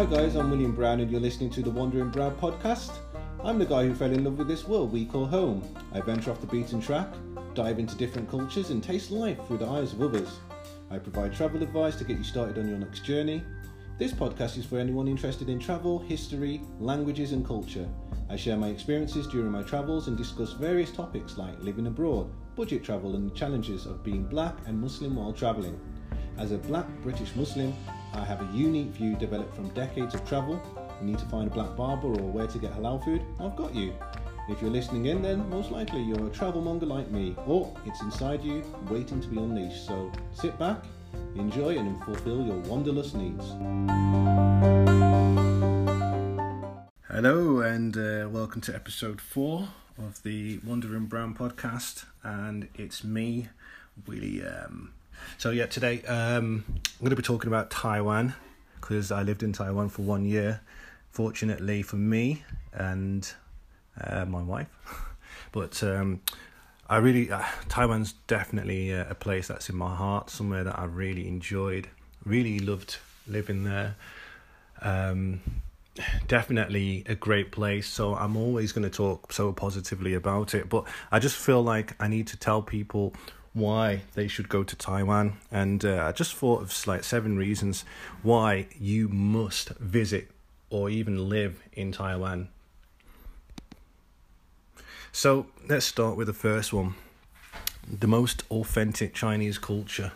Hi guys, I'm William Brown and you're listening to the Wandering Brown podcast. I'm the guy who fell in love with this world we call home. I venture off the beaten track, dive into different cultures and taste life through the eyes of others. I provide travel advice to get you started on your next journey. This podcast is for anyone interested in travel, history, languages and culture. I share my experiences during my travels and discuss various topics like living abroad, budget travel and the challenges of being black and Muslim while travelling. As a black British Muslim, I have a unique view developed from decades of travel. You need to find a black barber or where to get halal food? I've got you. If you're listening in, then most likely you're a travel monger like me, or it's inside you waiting to be unleashed. So sit back, enjoy, and fulfill your wanderlust needs. Hello, and uh, welcome to episode four of the Wandering Brown podcast. And it's me, William. So yeah, today um, I'm going to be talking about Taiwan because I lived in Taiwan for one year. Fortunately for me and uh, my wife, but um, I really uh, Taiwan's definitely a, a place that's in my heart. Somewhere that I really enjoyed, really loved living there. Um, definitely a great place so i'm always going to talk so positively about it but i just feel like i need to tell people why they should go to Taiwan, and uh, I just thought of like seven reasons why you must visit or even live in Taiwan. So let's start with the first one the most authentic Chinese culture.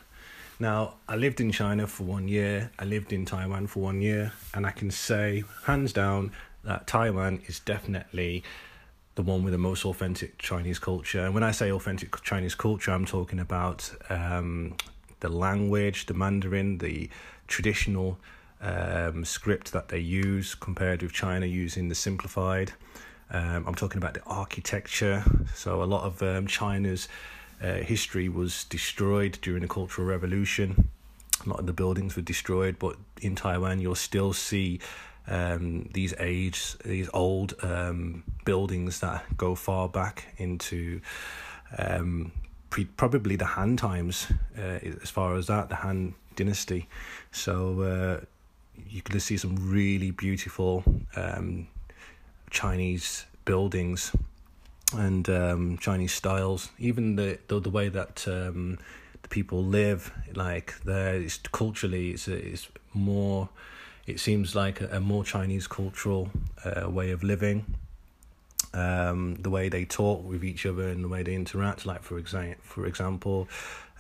Now, I lived in China for one year, I lived in Taiwan for one year, and I can say, hands down, that Taiwan is definitely the one with the most authentic Chinese culture. And when I say authentic Chinese culture, I'm talking about um, the language, the Mandarin, the traditional um, script that they use compared with China using the simplified. Um, I'm talking about the architecture. So a lot of um, China's uh, history was destroyed during the Cultural Revolution. A lot of the buildings were destroyed, but in Taiwan, you'll still see um, these age, these old um, buildings that go far back into um, pre- probably the Han times, uh, as far as that, the Han dynasty. So uh, you can see some really beautiful um, Chinese buildings and um, Chinese styles. Even the the, the way that um, the people live, like there, culturally, it's, it's more it seems like a, a more Chinese cultural uh, way of living. Um, the way they talk with each other and the way they interact, like for example, for example,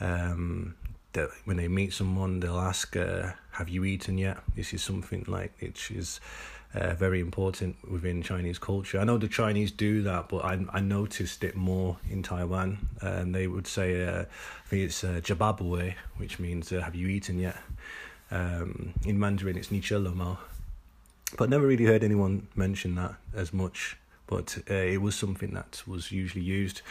um, that when they meet someone, they'll ask, uh, "Have you eaten yet?" This is something like which is uh, very important within Chinese culture. I know the Chinese do that, but I I noticed it more in Taiwan, and they would say, uh, I think it's uh, which means uh, "Have you eaten yet?" Um, in Mandarin, it's Loma, but never really heard anyone mention that as much. But uh, it was something that was usually used.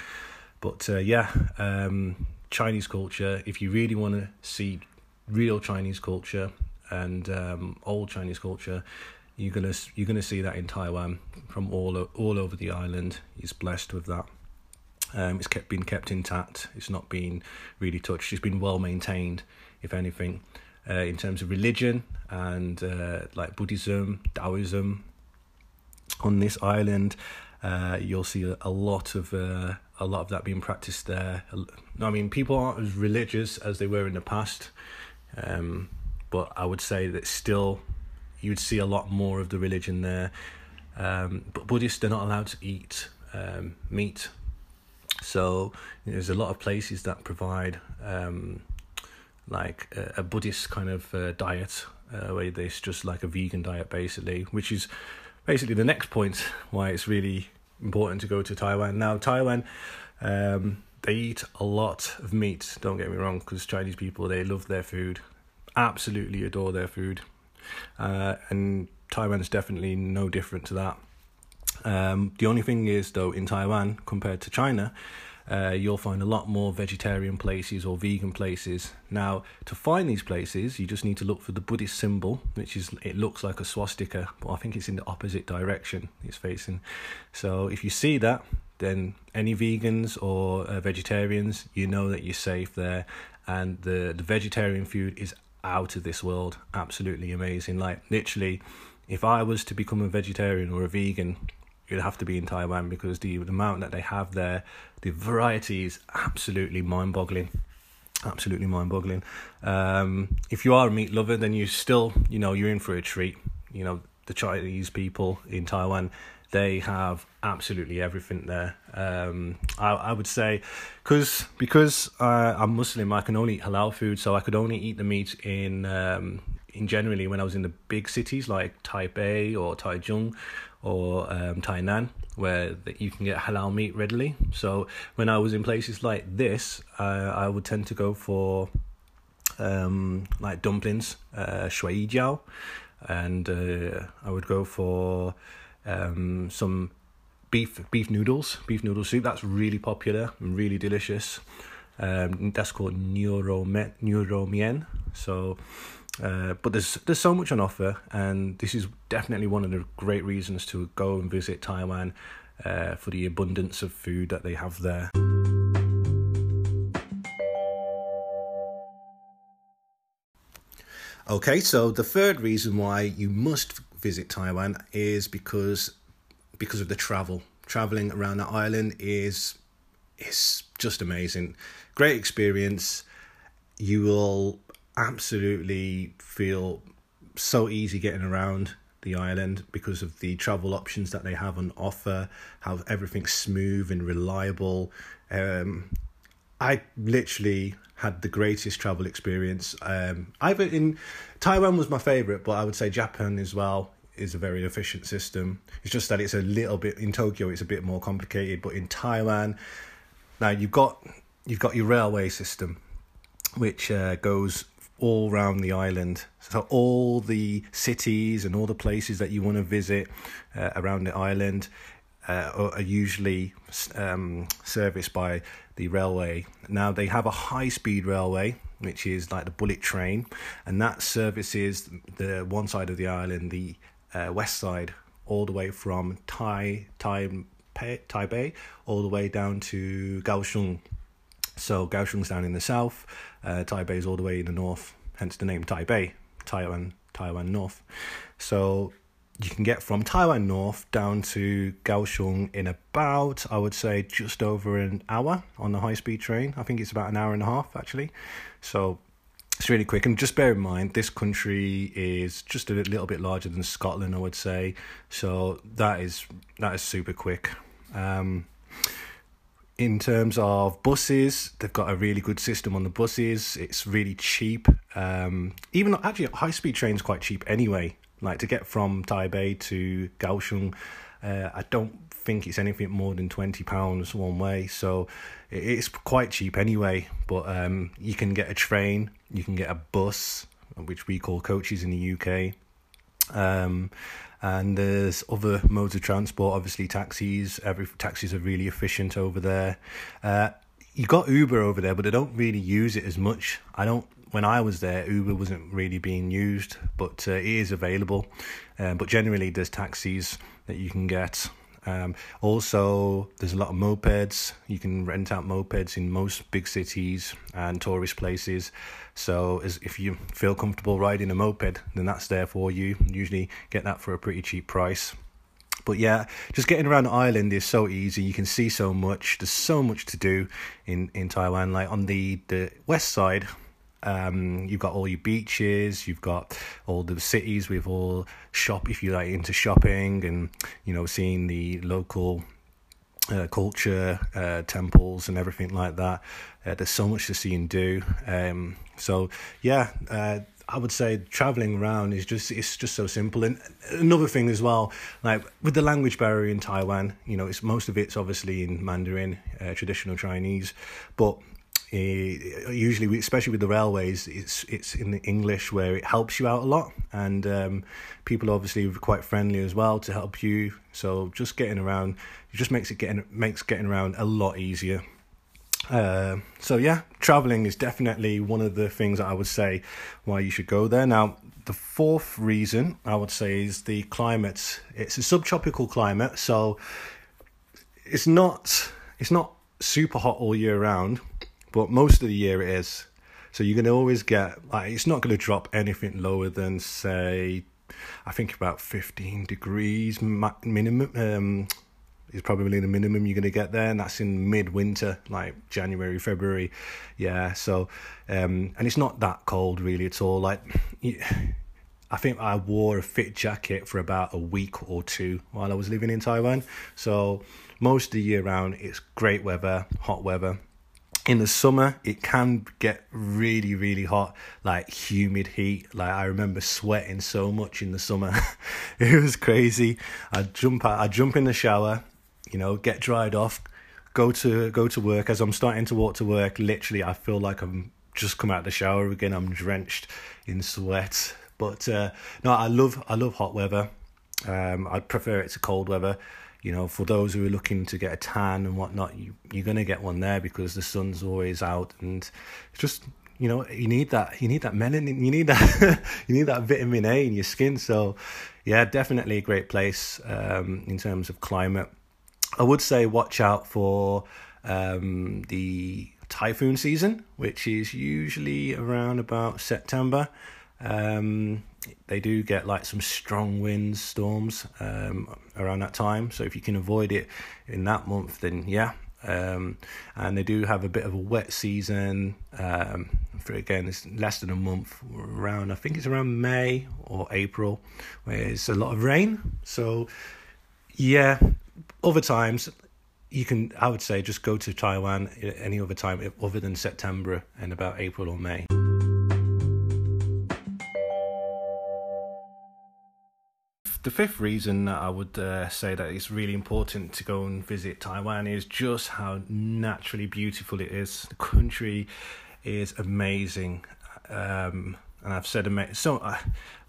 But uh, yeah, um, Chinese culture. If you really want to see real Chinese culture and um, old Chinese culture, you're gonna you're gonna see that in Taiwan from all all over the island. It's blessed with that. Um, it's kept been kept intact. It's not been really touched. It's been well maintained, if anything uh, in terms of religion and uh, like Buddhism, Taoism. On this island, uh, you'll see a, lot of uh, a lot of that being practiced there. I mean, people aren't as religious as they were in the past, um, but I would say that still you would see a lot more of the religion there. Um, but Buddhists they're not allowed to eat um, meat, so you know, there's a lot of places that provide um, like a, a Buddhist kind of uh, diet, uh, where it's just like a vegan diet basically, which is basically the next point why it's really important to go to Taiwan. Now, Taiwan, um, they eat a lot of meat. Don't get me wrong, because Chinese people they love their food, absolutely adore their food, uh, and Taiwan's definitely no different to that. Um, the only thing is though in Taiwan compared to China, uh, you'll find a lot more vegetarian places or vegan places. Now, to find these places, you just need to look for the Buddhist symbol, which is it looks like a swastika, but I think it's in the opposite direction it's facing. So if you see that, then any vegans or uh, vegetarians, you know that you're safe there, and the the vegetarian food is out of this world. Absolutely amazing. Like literally, if I was to become a vegetarian or a vegan, it'd have to be in Taiwan because the, the amount that they have there, the variety is absolutely mind-boggling. Absolutely mind-boggling. Um, if you are a meat lover, then you still, you know, you're in for a treat. You know, the Chinese people in Taiwan, they have absolutely everything there. Um, I, I would say, cause because uh, I'm Muslim, I can only eat halal food, so I could only eat the meat in um, in generally when I was in the big cities like Taipei or Taichung or um, Tainan, where you can get halal meat readily. So when I was in places like this, uh, I would tend to go for um, like dumplings, uh, shui jiao, and uh, I would go for um, some beef beef noodles, beef noodle soup. That's really popular and really delicious. Um, that's called niu rou mian. So, uh, but there's there's so much on offer, and this is definitely one of the great reasons to go and visit Taiwan uh, for the abundance of food that they have there. Okay, so the third reason why you must visit Taiwan is because because of the travel. Traveling around the island is is just amazing. Great experience. You will absolutely feel so easy getting around the island because of the travel options that they have on offer, how everything's smooth and reliable. Um, I literally had the greatest travel experience. Um, either in Taiwan was my favorite, but I would say Japan as well is a very efficient system. It's just that it's a little bit in Tokyo. It's a bit more complicated, but in Taiwan, now you've got you've got your railway system, which uh, goes all around the island. So all the cities and all the places that you want to visit uh, around the island uh, are usually um, serviced by the railway. Now they have a high speed railway, which is like the bullet train, and that services the one side of the island, the uh, west side, all the way from Tai Tai Taipei all the way down to Kaohsiung. So Kaohsiung's down in the south, uh, Taipei's all the way in the north, hence the name Taipei, Taiwan, Taiwan North. So you can get from Taiwan North down to Kaohsiung in about, I would say, just over an hour on the high speed train. I think it's about an hour and a half actually. So it's really quick. And just bear in mind, this country is just a little bit larger than Scotland, I would say. So that is that is super quick. Um, in terms of buses, they've got a really good system on the buses. It's really cheap. Um, even actually, high speed trains quite cheap anyway. Like to get from Taipei to Kaohsiung, uh, I don't think it's anything more than twenty pounds one way. So it's quite cheap anyway. But um, you can get a train, you can get a bus, which we call coaches in the UK. Um, and there's other modes of transport. Obviously, taxis. Every taxis are really efficient over there. Uh, you got Uber over there, but they don't really use it as much. I don't when I was there, Uber wasn't really being used, but uh, it is available. Um, but generally, there's taxis that you can get. Um, also, there's a lot of mopeds. You can rent out mopeds in most big cities and tourist places. So, as, if you feel comfortable riding a moped, then that's there for you. Usually, get that for a pretty cheap price. But yeah, just getting around the island is so easy. You can see so much. There's so much to do in, in Taiwan. Like on the, the west side, um, you've got all your beaches, you've got all the cities with all shop if you like into shopping and you know seeing the local uh, culture, uh, temples, and everything like that. Uh, there's so much to see and do. Um, so yeah, uh, I would say traveling around is just it's just so simple. And another thing as well, like with the language barrier in Taiwan, you know, it's most of it's obviously in Mandarin, uh, traditional Chinese, but uh, usually, especially with the railways, it's it's in the English where it helps you out a lot, and um, people obviously quite friendly as well to help you. So just getting around, it just makes it getting makes getting around a lot easier. Uh, so yeah, traveling is definitely one of the things that I would say why you should go there. Now, the fourth reason I would say is the climate. It's a subtropical climate, so it's not it's not super hot all year round but most of the year it is. So you're gonna always get like it's not gonna drop anything lower than say, I think about fifteen degrees minimum. Um, is probably the minimum you're going to get there, and that's in midwinter, like January, February. Yeah, so um, and it's not that cold really at all. Like, I think I wore a fit jacket for about a week or two while I was living in Taiwan. So most of the year round, it's great weather, hot weather. In the summer, it can get really, really hot, like humid heat. Like I remember sweating so much in the summer, it was crazy. I jump I jump in the shower, you know, get dried off, go to go to work. As I'm starting to walk to work, literally, I feel like I'm just come out of the shower again. I'm drenched in sweat. But uh, no, I love I love hot weather. Um, I'd prefer it to cold weather. You know, for those who are looking to get a tan and whatnot, you you're gonna get one there because the sun's always out, and it's just you know you need that you need that melanin you need that you need that vitamin A in your skin. So yeah, definitely a great place um, in terms of climate. I would say watch out for um, the typhoon season, which is usually around about September. Um, they do get like some strong winds, storms um, around that time. So if you can avoid it in that month, then yeah. Um, and they do have a bit of a wet season. Um, for again, it's less than a month. Around I think it's around May or April, where it's a lot of rain. So yeah, other times you can i would say just go to taiwan any other time other than september and about april or may the fifth reason that i would uh, say that it's really important to go and visit taiwan is just how naturally beautiful it is the country is amazing um, and I've said so. Uh,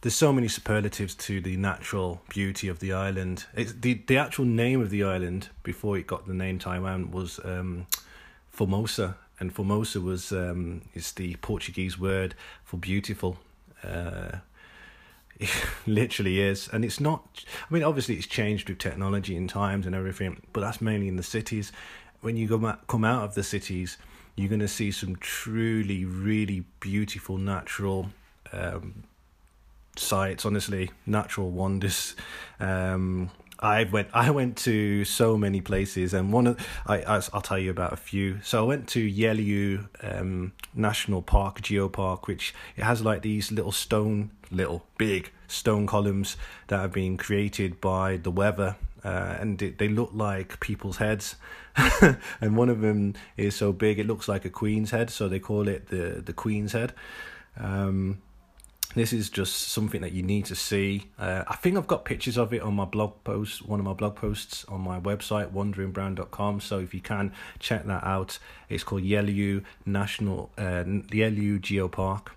there's so many superlatives to the natural beauty of the island. It's the the actual name of the island before it got the name Taiwan was um, Formosa, and Formosa was um, is the Portuguese word for beautiful. Uh, it literally is, and it's not. I mean, obviously, it's changed with technology and times and everything, but that's mainly in the cities. When you go come out of the cities, you're going to see some truly, really beautiful natural um, sites. Honestly, natural wonders. Um, I went. I went to so many places, and one of I, I will tell you about a few. So I went to Yehliu um, National Park, Geopark, which it has like these little stone, little big stone columns that have been created by the weather, uh, and it, they look like people's heads. and one of them is so big it looks like a queen's head, so they call it the the queen's head. Um, this is just something that you need to see. Uh, I think I've got pictures of it on my blog post, one of my blog posts on my website, wanderingbrown.com. So if you can check that out, it's called Yehliu National, uh, Yehliu Geopark.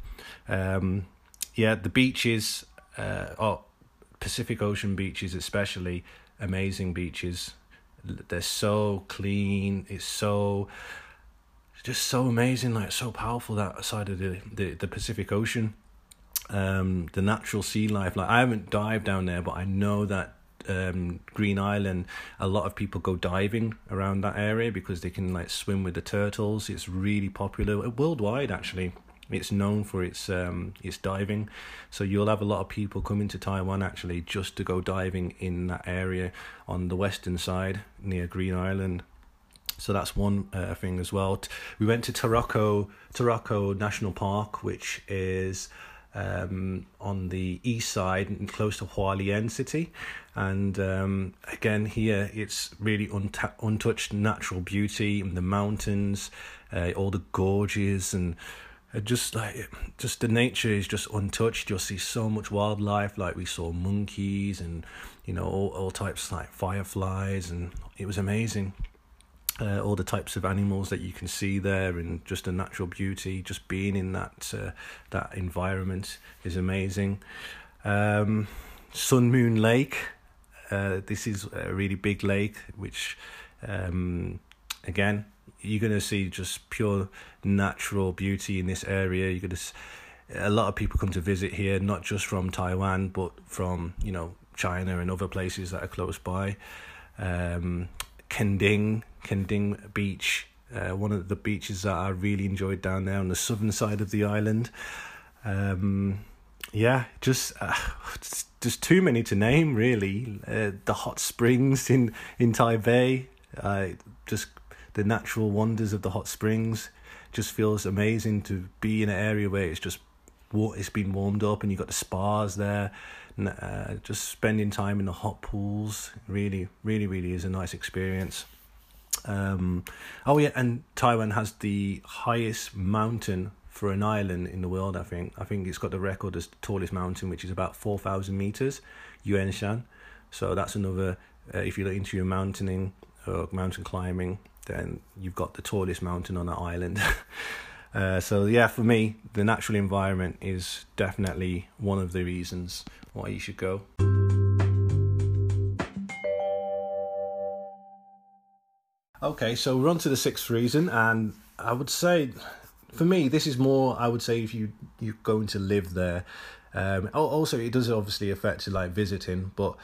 Um, yeah, the beaches, uh, oh, Pacific Ocean beaches, especially amazing beaches. They're so clean. It's so just so amazing, like so powerful that side of the, the, the Pacific Ocean um, the natural sea life. Like I haven't dived down there, but I know that um, Green Island, a lot of people go diving around that area because they can like swim with the turtles. It's really popular worldwide, actually. It's known for its um, its diving, so you'll have a lot of people coming to Taiwan actually just to go diving in that area on the western side near Green Island. So that's one uh, thing as well. We went to Taroko Taroko National Park, which is um, on the east side, and close to Hualien city. And um, again, here it's really unta- untouched natural beauty, the mountains, uh, all the gorges, and uh, just like just the nature is just untouched. You'll see so much wildlife, like we saw monkeys and you know all all types like fireflies, and it was amazing uh, all the types of animals that you can see there and just the natural beauty just being in that uh, that environment is amazing. Um, sun moon lake uh, this is a really big lake which um, again you're going to see just pure natural beauty in this area. You're going to a lot of people come to visit here not just from Taiwan but from you know China and other places that are close by. Um, Kending, Kending Beach uh, one of the beaches that I really enjoyed down there on the southern side of the island. Um, yeah, just uh, just too many to name really. Uh, the hot springs in in Taipei, uh, just the natural wonders of the hot springs. Just feels amazing to be in an area where it's just it's been warmed up and you've got the spas there. Uh, just spending time in the hot pools really, really, really is a nice experience. Um, oh yeah, and Taiwan has the highest mountain for an island in the world. I think I think it's got the record as the tallest mountain, which is about four thousand meters, Yuanshan. So that's another. Uh, if you're into your mountaining or mountain climbing, then you've got the tallest mountain on that island. uh, so yeah, for me, the natural environment is definitely one of the reasons why you should go. Okay, so we're on to the sixth reason, and I would say, for me, this is more. I would say if you you're going to live there. Um, also, it does obviously affect like visiting, but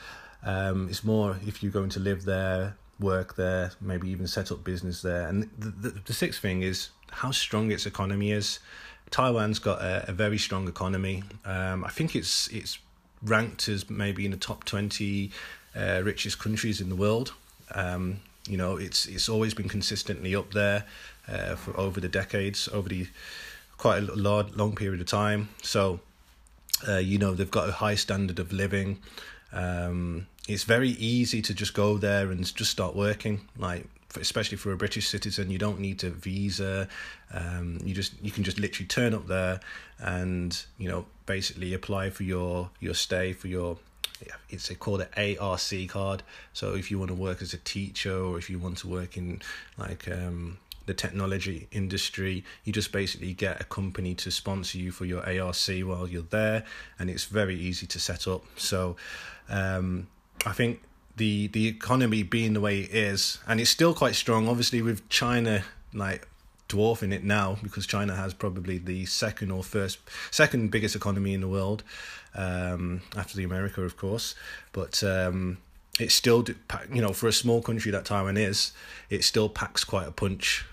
um, it's more if you're going to live there, work there, maybe even set up business there. And the the, the sixth thing is how strong its economy is. Taiwan's got a, a very strong economy. Um, I think it's it's ranked as maybe in the top twenty uh, richest countries in the world. Um, you know, it's it's always been consistently up there uh, for over the decades, over the quite a long, long period of time. So, uh, you know, they've got a high standard of living. Um, it's very easy to just go there and just start working. Like, especially for a British citizen, you don't need a visa. Um, you just you can just literally turn up there and you know basically apply for your your stay for your it's a called an ARC card. So if you want to work as a teacher or if you want to work in like um, the technology industry, you just basically get a company to sponsor you for your ARC while you're there, and it's very easy to set up. So um, I think the the economy being the way it is, and it's still quite strong. Obviously, with China like dwarfing it now because China has probably the second or first second biggest economy in the world um, after the America, of course. But um, it still, you know, for a small country that Taiwan is, it still packs quite a punch.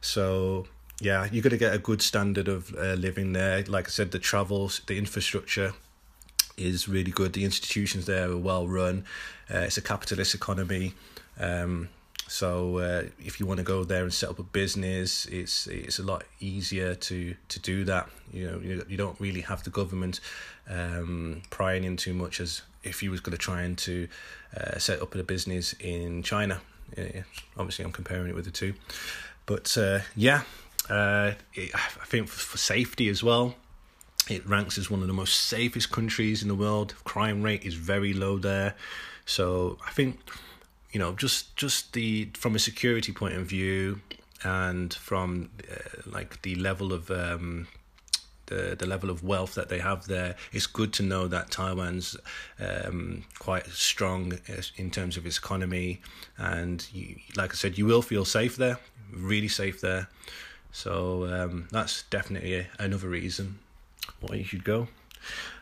So yeah, you're gonna get a good standard of uh, living there. Like I said, the travels, the infrastructure is really good. The institutions there are well run. Uh, it's a capitalist economy. Um, so uh, if you want to go there and set up a business, it's it's a lot easier to to do that. You know, you, you don't really have the government um, prying in too much as if you was going to try and to uh, set up a business in China. Yeah, obviously, I'm comparing it with the two, but uh, yeah, uh, it, I think for, for safety as well. It ranks as one of the most safest countries in the world. Crime rate is very low there, so I think you know just just the from a security point of view and from uh, like the level of um, the the level of wealth that they have there, it's good to know that Taiwan's um, quite strong in terms of its economy, and you, like I said, you will feel safe there, really safe there. So um, that's definitely another reason why you should go.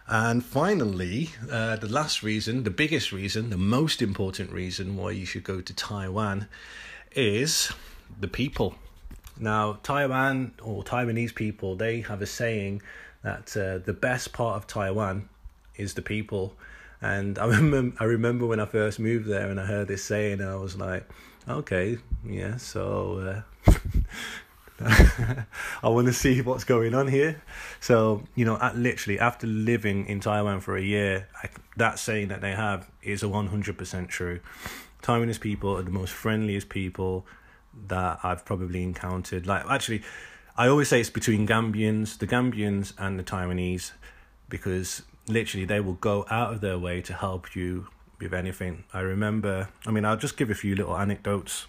And finally, uh, the last reason, the biggest reason, the most important reason why you should go to Taiwan is the people. Now, Taiwan or Taiwanese people, they have a saying that uh, the best part of Taiwan is the people. And I remember, I remember when I first moved there and I heard this saying, and I was like, okay, yeah, so uh, I want to see what's going on here. So, you know, at literally after living in Taiwan for a year, I, that saying that they have is a 100% true. Taiwanese people are the most friendliest people that I've probably encountered. Like, actually, I always say it's between Gambians, the Gambians, and the Taiwanese because literally they will go out of their way to help you with anything. I remember, I mean, I'll just give a few little anecdotes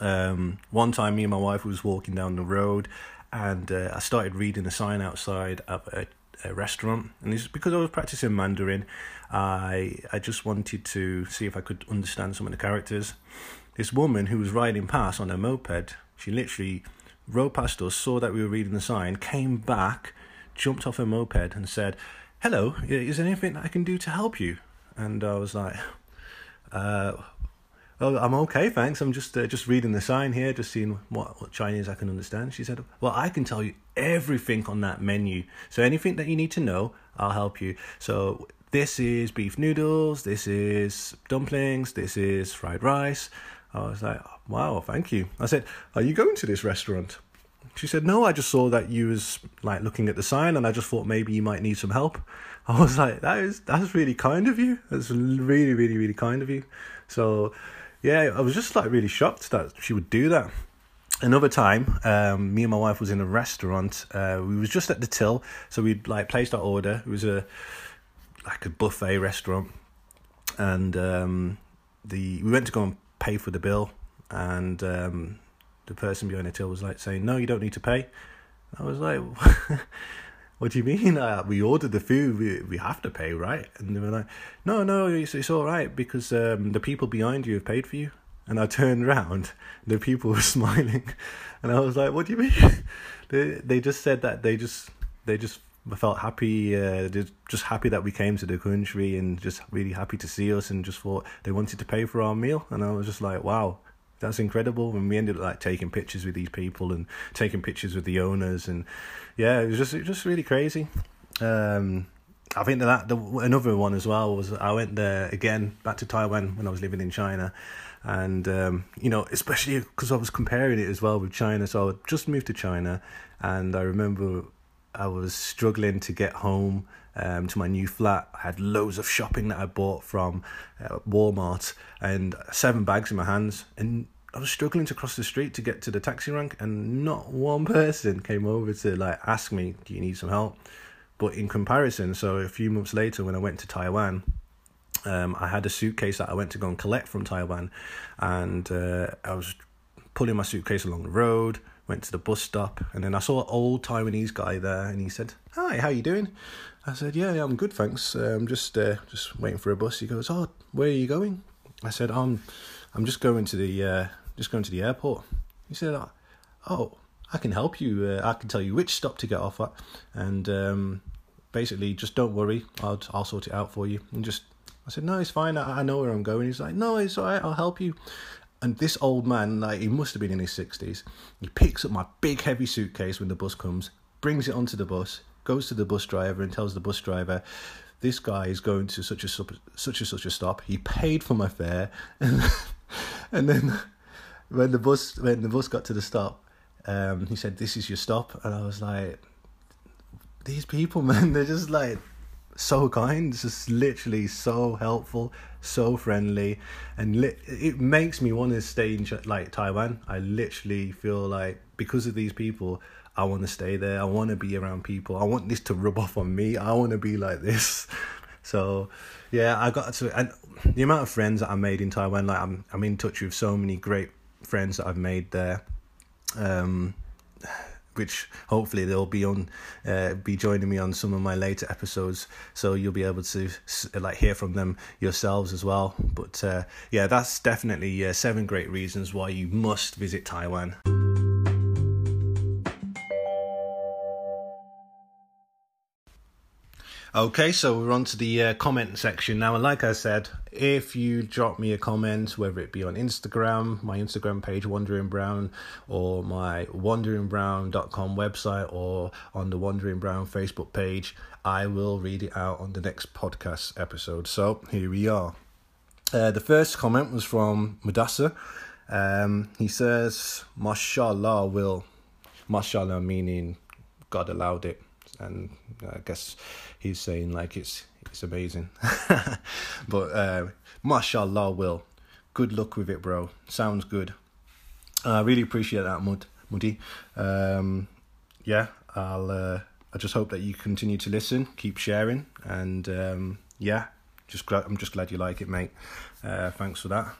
um, one time, me and my wife was walking down the road, and uh, I started reading a sign outside of a, a restaurant. And it's because I was practicing Mandarin. I I just wanted to see if I could understand some of the characters. This woman who was riding past on a moped, she literally rode past us, saw that we were reading the sign, came back, jumped off her moped, and said, "Hello, is there anything I can do to help you?" And I was like, uh, oh, I'm okay, thanks. I'm just uh, just reading the sign here, just seeing what, what Chinese I can understand. She said, well, I can tell you everything on that menu. So anything that you need to know, I'll help you. So this is beef noodles, this is dumplings, this is fried rice. I was like, wow, thank you. I said, are you going to this restaurant? She said, no, I just saw that you was like looking at the sign and I just thought maybe you might need some help. I was like, that is, that's really kind of you. That's really, really, really kind of you. So yeah, I was just like really shocked that she would do that. Another time, um, me and my wife was in a restaurant. Uh, we was just at the till, so we'd like placed our order. It was a like a buffet restaurant, and um, the we went to go and pay for the bill, and um, the person behind the till was like saying, "No, you don't need to pay." I was like, "What do you mean? Uh, we ordered the food. We we have to pay, right?" And they were like, "No, no, it's it's all right because um, the people behind you have paid for you." And I turned around, the people were smiling, and I was like, "What do you mean?" they they just said that they just they just felt happy, uh, just happy that we came to the country, and just really happy to see us, and just thought they wanted to pay for our meal, and I was just like, "Wow, that's incredible. And we ended up like taking pictures with these people and taking pictures with the owners, and yeah, it was just it was just really crazy. Um, I think that the, another one as well was I went there again back to Taiwan when I was living in China, and um, you know especially because I was comparing it as well with China. So I just moved to China, and I remember I was struggling to get home um, to my new flat. I had loads of shopping that I bought from uh, Walmart and seven bags in my hands, and I was struggling to cross the street to get to the taxi rank, and not one person came over to like ask me, "Do you need some help?" But in comparison, so a few months later, when I went to Taiwan, um, I had a suitcase that I went to go and collect from Taiwan, and uh, I was pulling my suitcase along the road. Went to the bus stop, and then I saw an old Taiwanese guy there, and he said, "Hi, how you doing?" I said, "Yeah, I'm good, thanks. Uh, I'm just uh, just waiting for a bus." He goes, "Oh, where are you going?" I said, "I'm I'm just going to the uh, just going to the airport." He said, "Oh, I can help you. Uh, I can tell you which stop to get off at, and um, basically just don't worry. I'll I'll sort it out for you." And just I said, "No, it's fine. I, I know where I'm going." He's like, "No, it's all right. I'll help you." And this old man, like he must have been in his sixties, he picks up my big heavy suitcase when the bus comes, brings it onto the bus, goes to the bus driver and tells the bus driver, "This guy is going to such a such a such a stop. He paid for my fare." And, and then when the bus when the bus got to the stop, um, he said, "This is your stop," and I was like, "These people, man, they're just like." so kind, just literally so helpful, so friendly, and li- it makes me want to stay in like Taiwan. I literally feel like because of these people, I want to stay there. I want to be around people. I want this to rub off on me. I want to be like this. So, yeah, I got to and the amount of friends that I made in Taiwan. Like I'm, I'm in touch with so many great friends that I've made there. Um, which hopefully they'll be on, uh, be joining me on some of my later episodes. So you'll be able to like hear from them yourselves as well. But uh, yeah, that's definitely uh, seven great reasons why you must visit Taiwan. Okay, so we're on to the uh, comment section now. And like I said, if you drop me a comment, whether it be on Instagram, my Instagram page, Wandering Brown, or my wanderingbrown.com website, or on the Wandering Brown Facebook page, I will read it out on the next podcast episode. So here we are. Uh, the first comment was from Mudassar. Um, he says, Mashallah will, Mashallah meaning God allowed it and I guess he's saying like it's it's amazing. but uh, mashallah, Will, good luck with it, bro. Sounds good. I really appreciate that, Mud Muddy. Um, yeah, I'll. Uh, I just hope that you continue to listen, keep sharing, and um, yeah, just I'm just glad you like it, mate. Uh, thanks for that.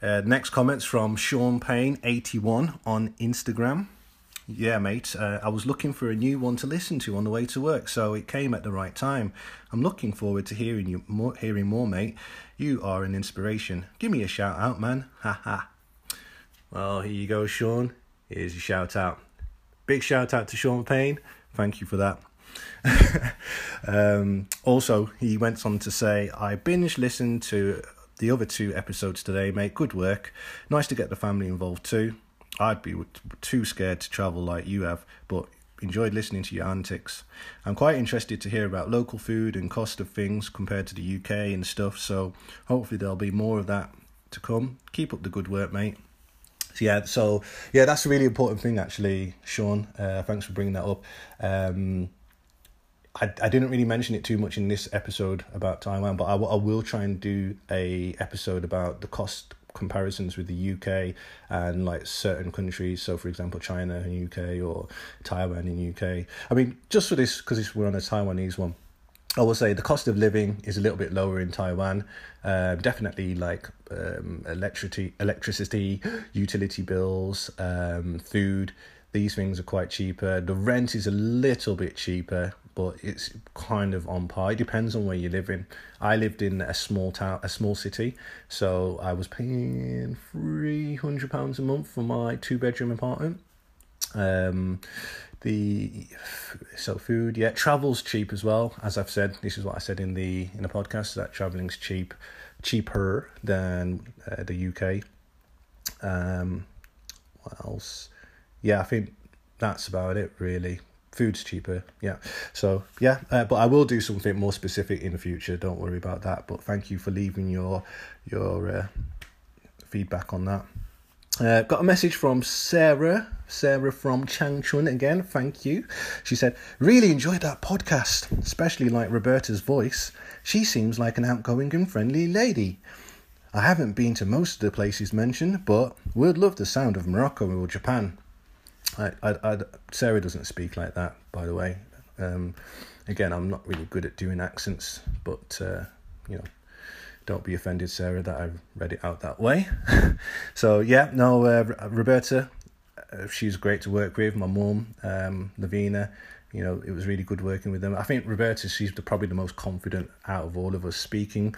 Uh, next comments from Sean Payne, 81 on Instagram. Yeah, mate. Uh, I was looking for a new one to listen to on the way to work, so it came at the right time. I'm looking forward to hearing you more, hearing more, mate. You are an inspiration. Give me a shout out, man. Ha ha. Well, here you go, Sean. Here's your shout out. Big shout out to Sean Payne. Thank you for that. um, also, he went on to say, I binge listened to the other two episodes today, mate. Good work. Nice to get the family involved too. I'd be too scared to travel like you have, but enjoyed listening to your antics. I'm quite interested to hear about local food and cost of things compared to the UK and stuff, so hopefully there'll be more of that to come. Keep up the good work, mate. So yeah, so yeah, that's a really important thing actually, Sean. Uh, thanks for bringing that up. Um, I, I didn't really mention it too much in this episode about Taiwan, but I, I will try and do a episode about the cost comparisons with the UK and like certain countries. So, for example, China and UK or Taiwan in UK. I mean, just for this because we're on a Taiwanese one. I will say the cost of living is a little bit lower in Taiwan. Uh, definitely like um, electricity, electricity, utility bills, um, food. These things are quite cheaper. The rent is a little bit cheaper, but it's kind of on par. It depends on where you live in. I lived in a small town, a small city, so I was paying three hundred pounds a month for my two bedroom apartment. Um, the so food yeah travel's cheap as well as i've said this is what i said in the in the podcast that traveling's cheap cheaper than uh, the uk um what else yeah i think that's about it really food's cheaper yeah so yeah uh, but i will do something more specific in the future don't worry about that but thank you for leaving your your uh, feedback on that uh, got a message from Sarah. Sarah from Changchun again. Thank you. She said, Really enjoyed that podcast, especially like Roberta's voice. She seems like an outgoing and friendly lady. I haven't been to most of the places mentioned, but would love the sound of Morocco or Japan. I, I, I, Sarah doesn't speak like that, by the way. Um, again, I'm not really good at doing accents, but uh, you know, don't be offended, Sarah, that I read it out that way. so yeah, no, uh, Roberta, uh, she's great to work with. My mum, um, Lavina, you know, it was really good working with them. I think Roberta, she's the, probably the most confident out of all of us speaking.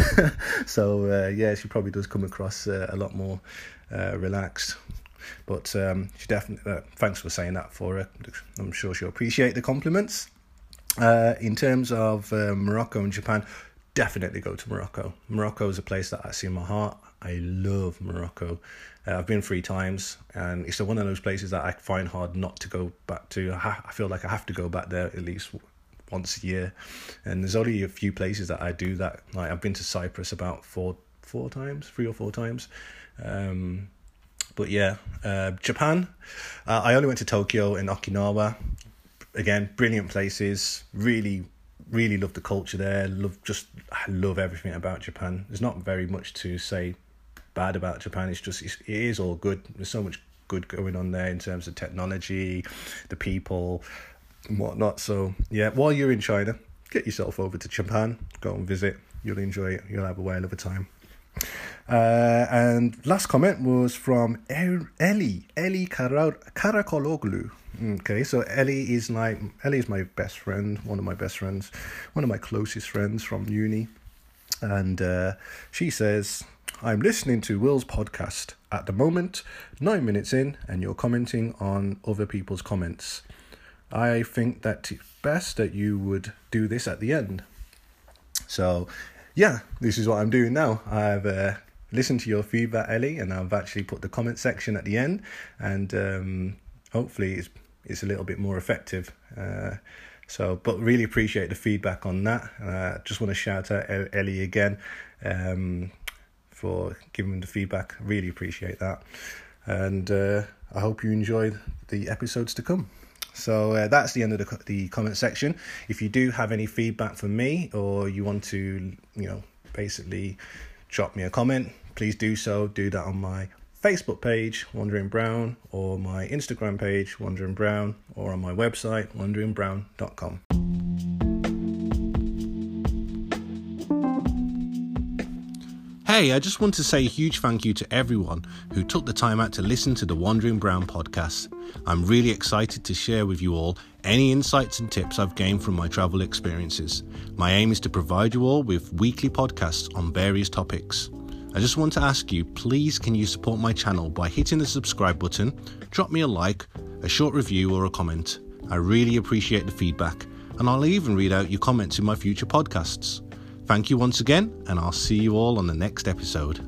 so uh, yeah, she probably does come across uh, a lot more uh, relaxed. But um, she definitely, uh, thanks for saying that for her. I'm sure she'll appreciate the compliments. Uh, in terms of uh, Morocco and Japan, definitely go to Morocco. Morocco is a place that I see in my heart. I love Morocco. Uh, I've been three times, and it's one of those places that I find hard not to go back to. I, ha- I feel like I have to go back there at least once a year, and there's only a few places that I do that. Like I've been to Cyprus about four four times, three or four times. Um, but yeah, uh, Japan. Uh, I only went to Tokyo and Okinawa. Again, brilliant places. Really really love the culture there. Love just I love everything about Japan. There's not very much to say bad about Japan. It's just it's, it is all good. There's so much good going on there in terms of technology, the people, and whatnot. So yeah, while you're in China, get yourself over to Japan. Go and visit. You'll enjoy it. You'll have a whale of a time. Uh, and last comment was from Ellie, Ellie Karakologlu. Okay, so Ellie is like Ellie is my best friend, one of my best friends, one of my closest friends from uni, and uh, she says, "I'm listening to Will's podcast at the moment, nine minutes in, and you're commenting on other people's comments. I think that it's best that you would do this at the end." So, yeah, this is what I'm doing now. I've uh, listened to your feedback, Ellie, and I've actually put the comment section at the end, and um, hopefully it's it's a little bit more effective. Uh, so, but really appreciate the feedback on that. Uh, just want to shout out Ellie again um, for giving the feedback. Really appreciate that, and uh, I hope you enjoyed the episodes to come. So uh, that's the end of the the comment section. If you do have any feedback for me, or you want to, you know, basically drop me a comment, please do so. Do that on my Facebook page, Wandering Brown, or my Instagram page, Wandering Brown, or on my website, wanderingbrown.com. Hey, I just want to say a huge thank you to everyone who took the time out to listen to the Wandering Brown podcast. I'm really excited to share with you all any insights and tips I've gained from my travel experiences. My aim is to provide you all with weekly podcasts on various topics. I just want to ask you please, can you support my channel by hitting the subscribe button, drop me a like, a short review, or a comment? I really appreciate the feedback, and I'll even read out your comments in my future podcasts. Thank you once again, and I'll see you all on the next episode.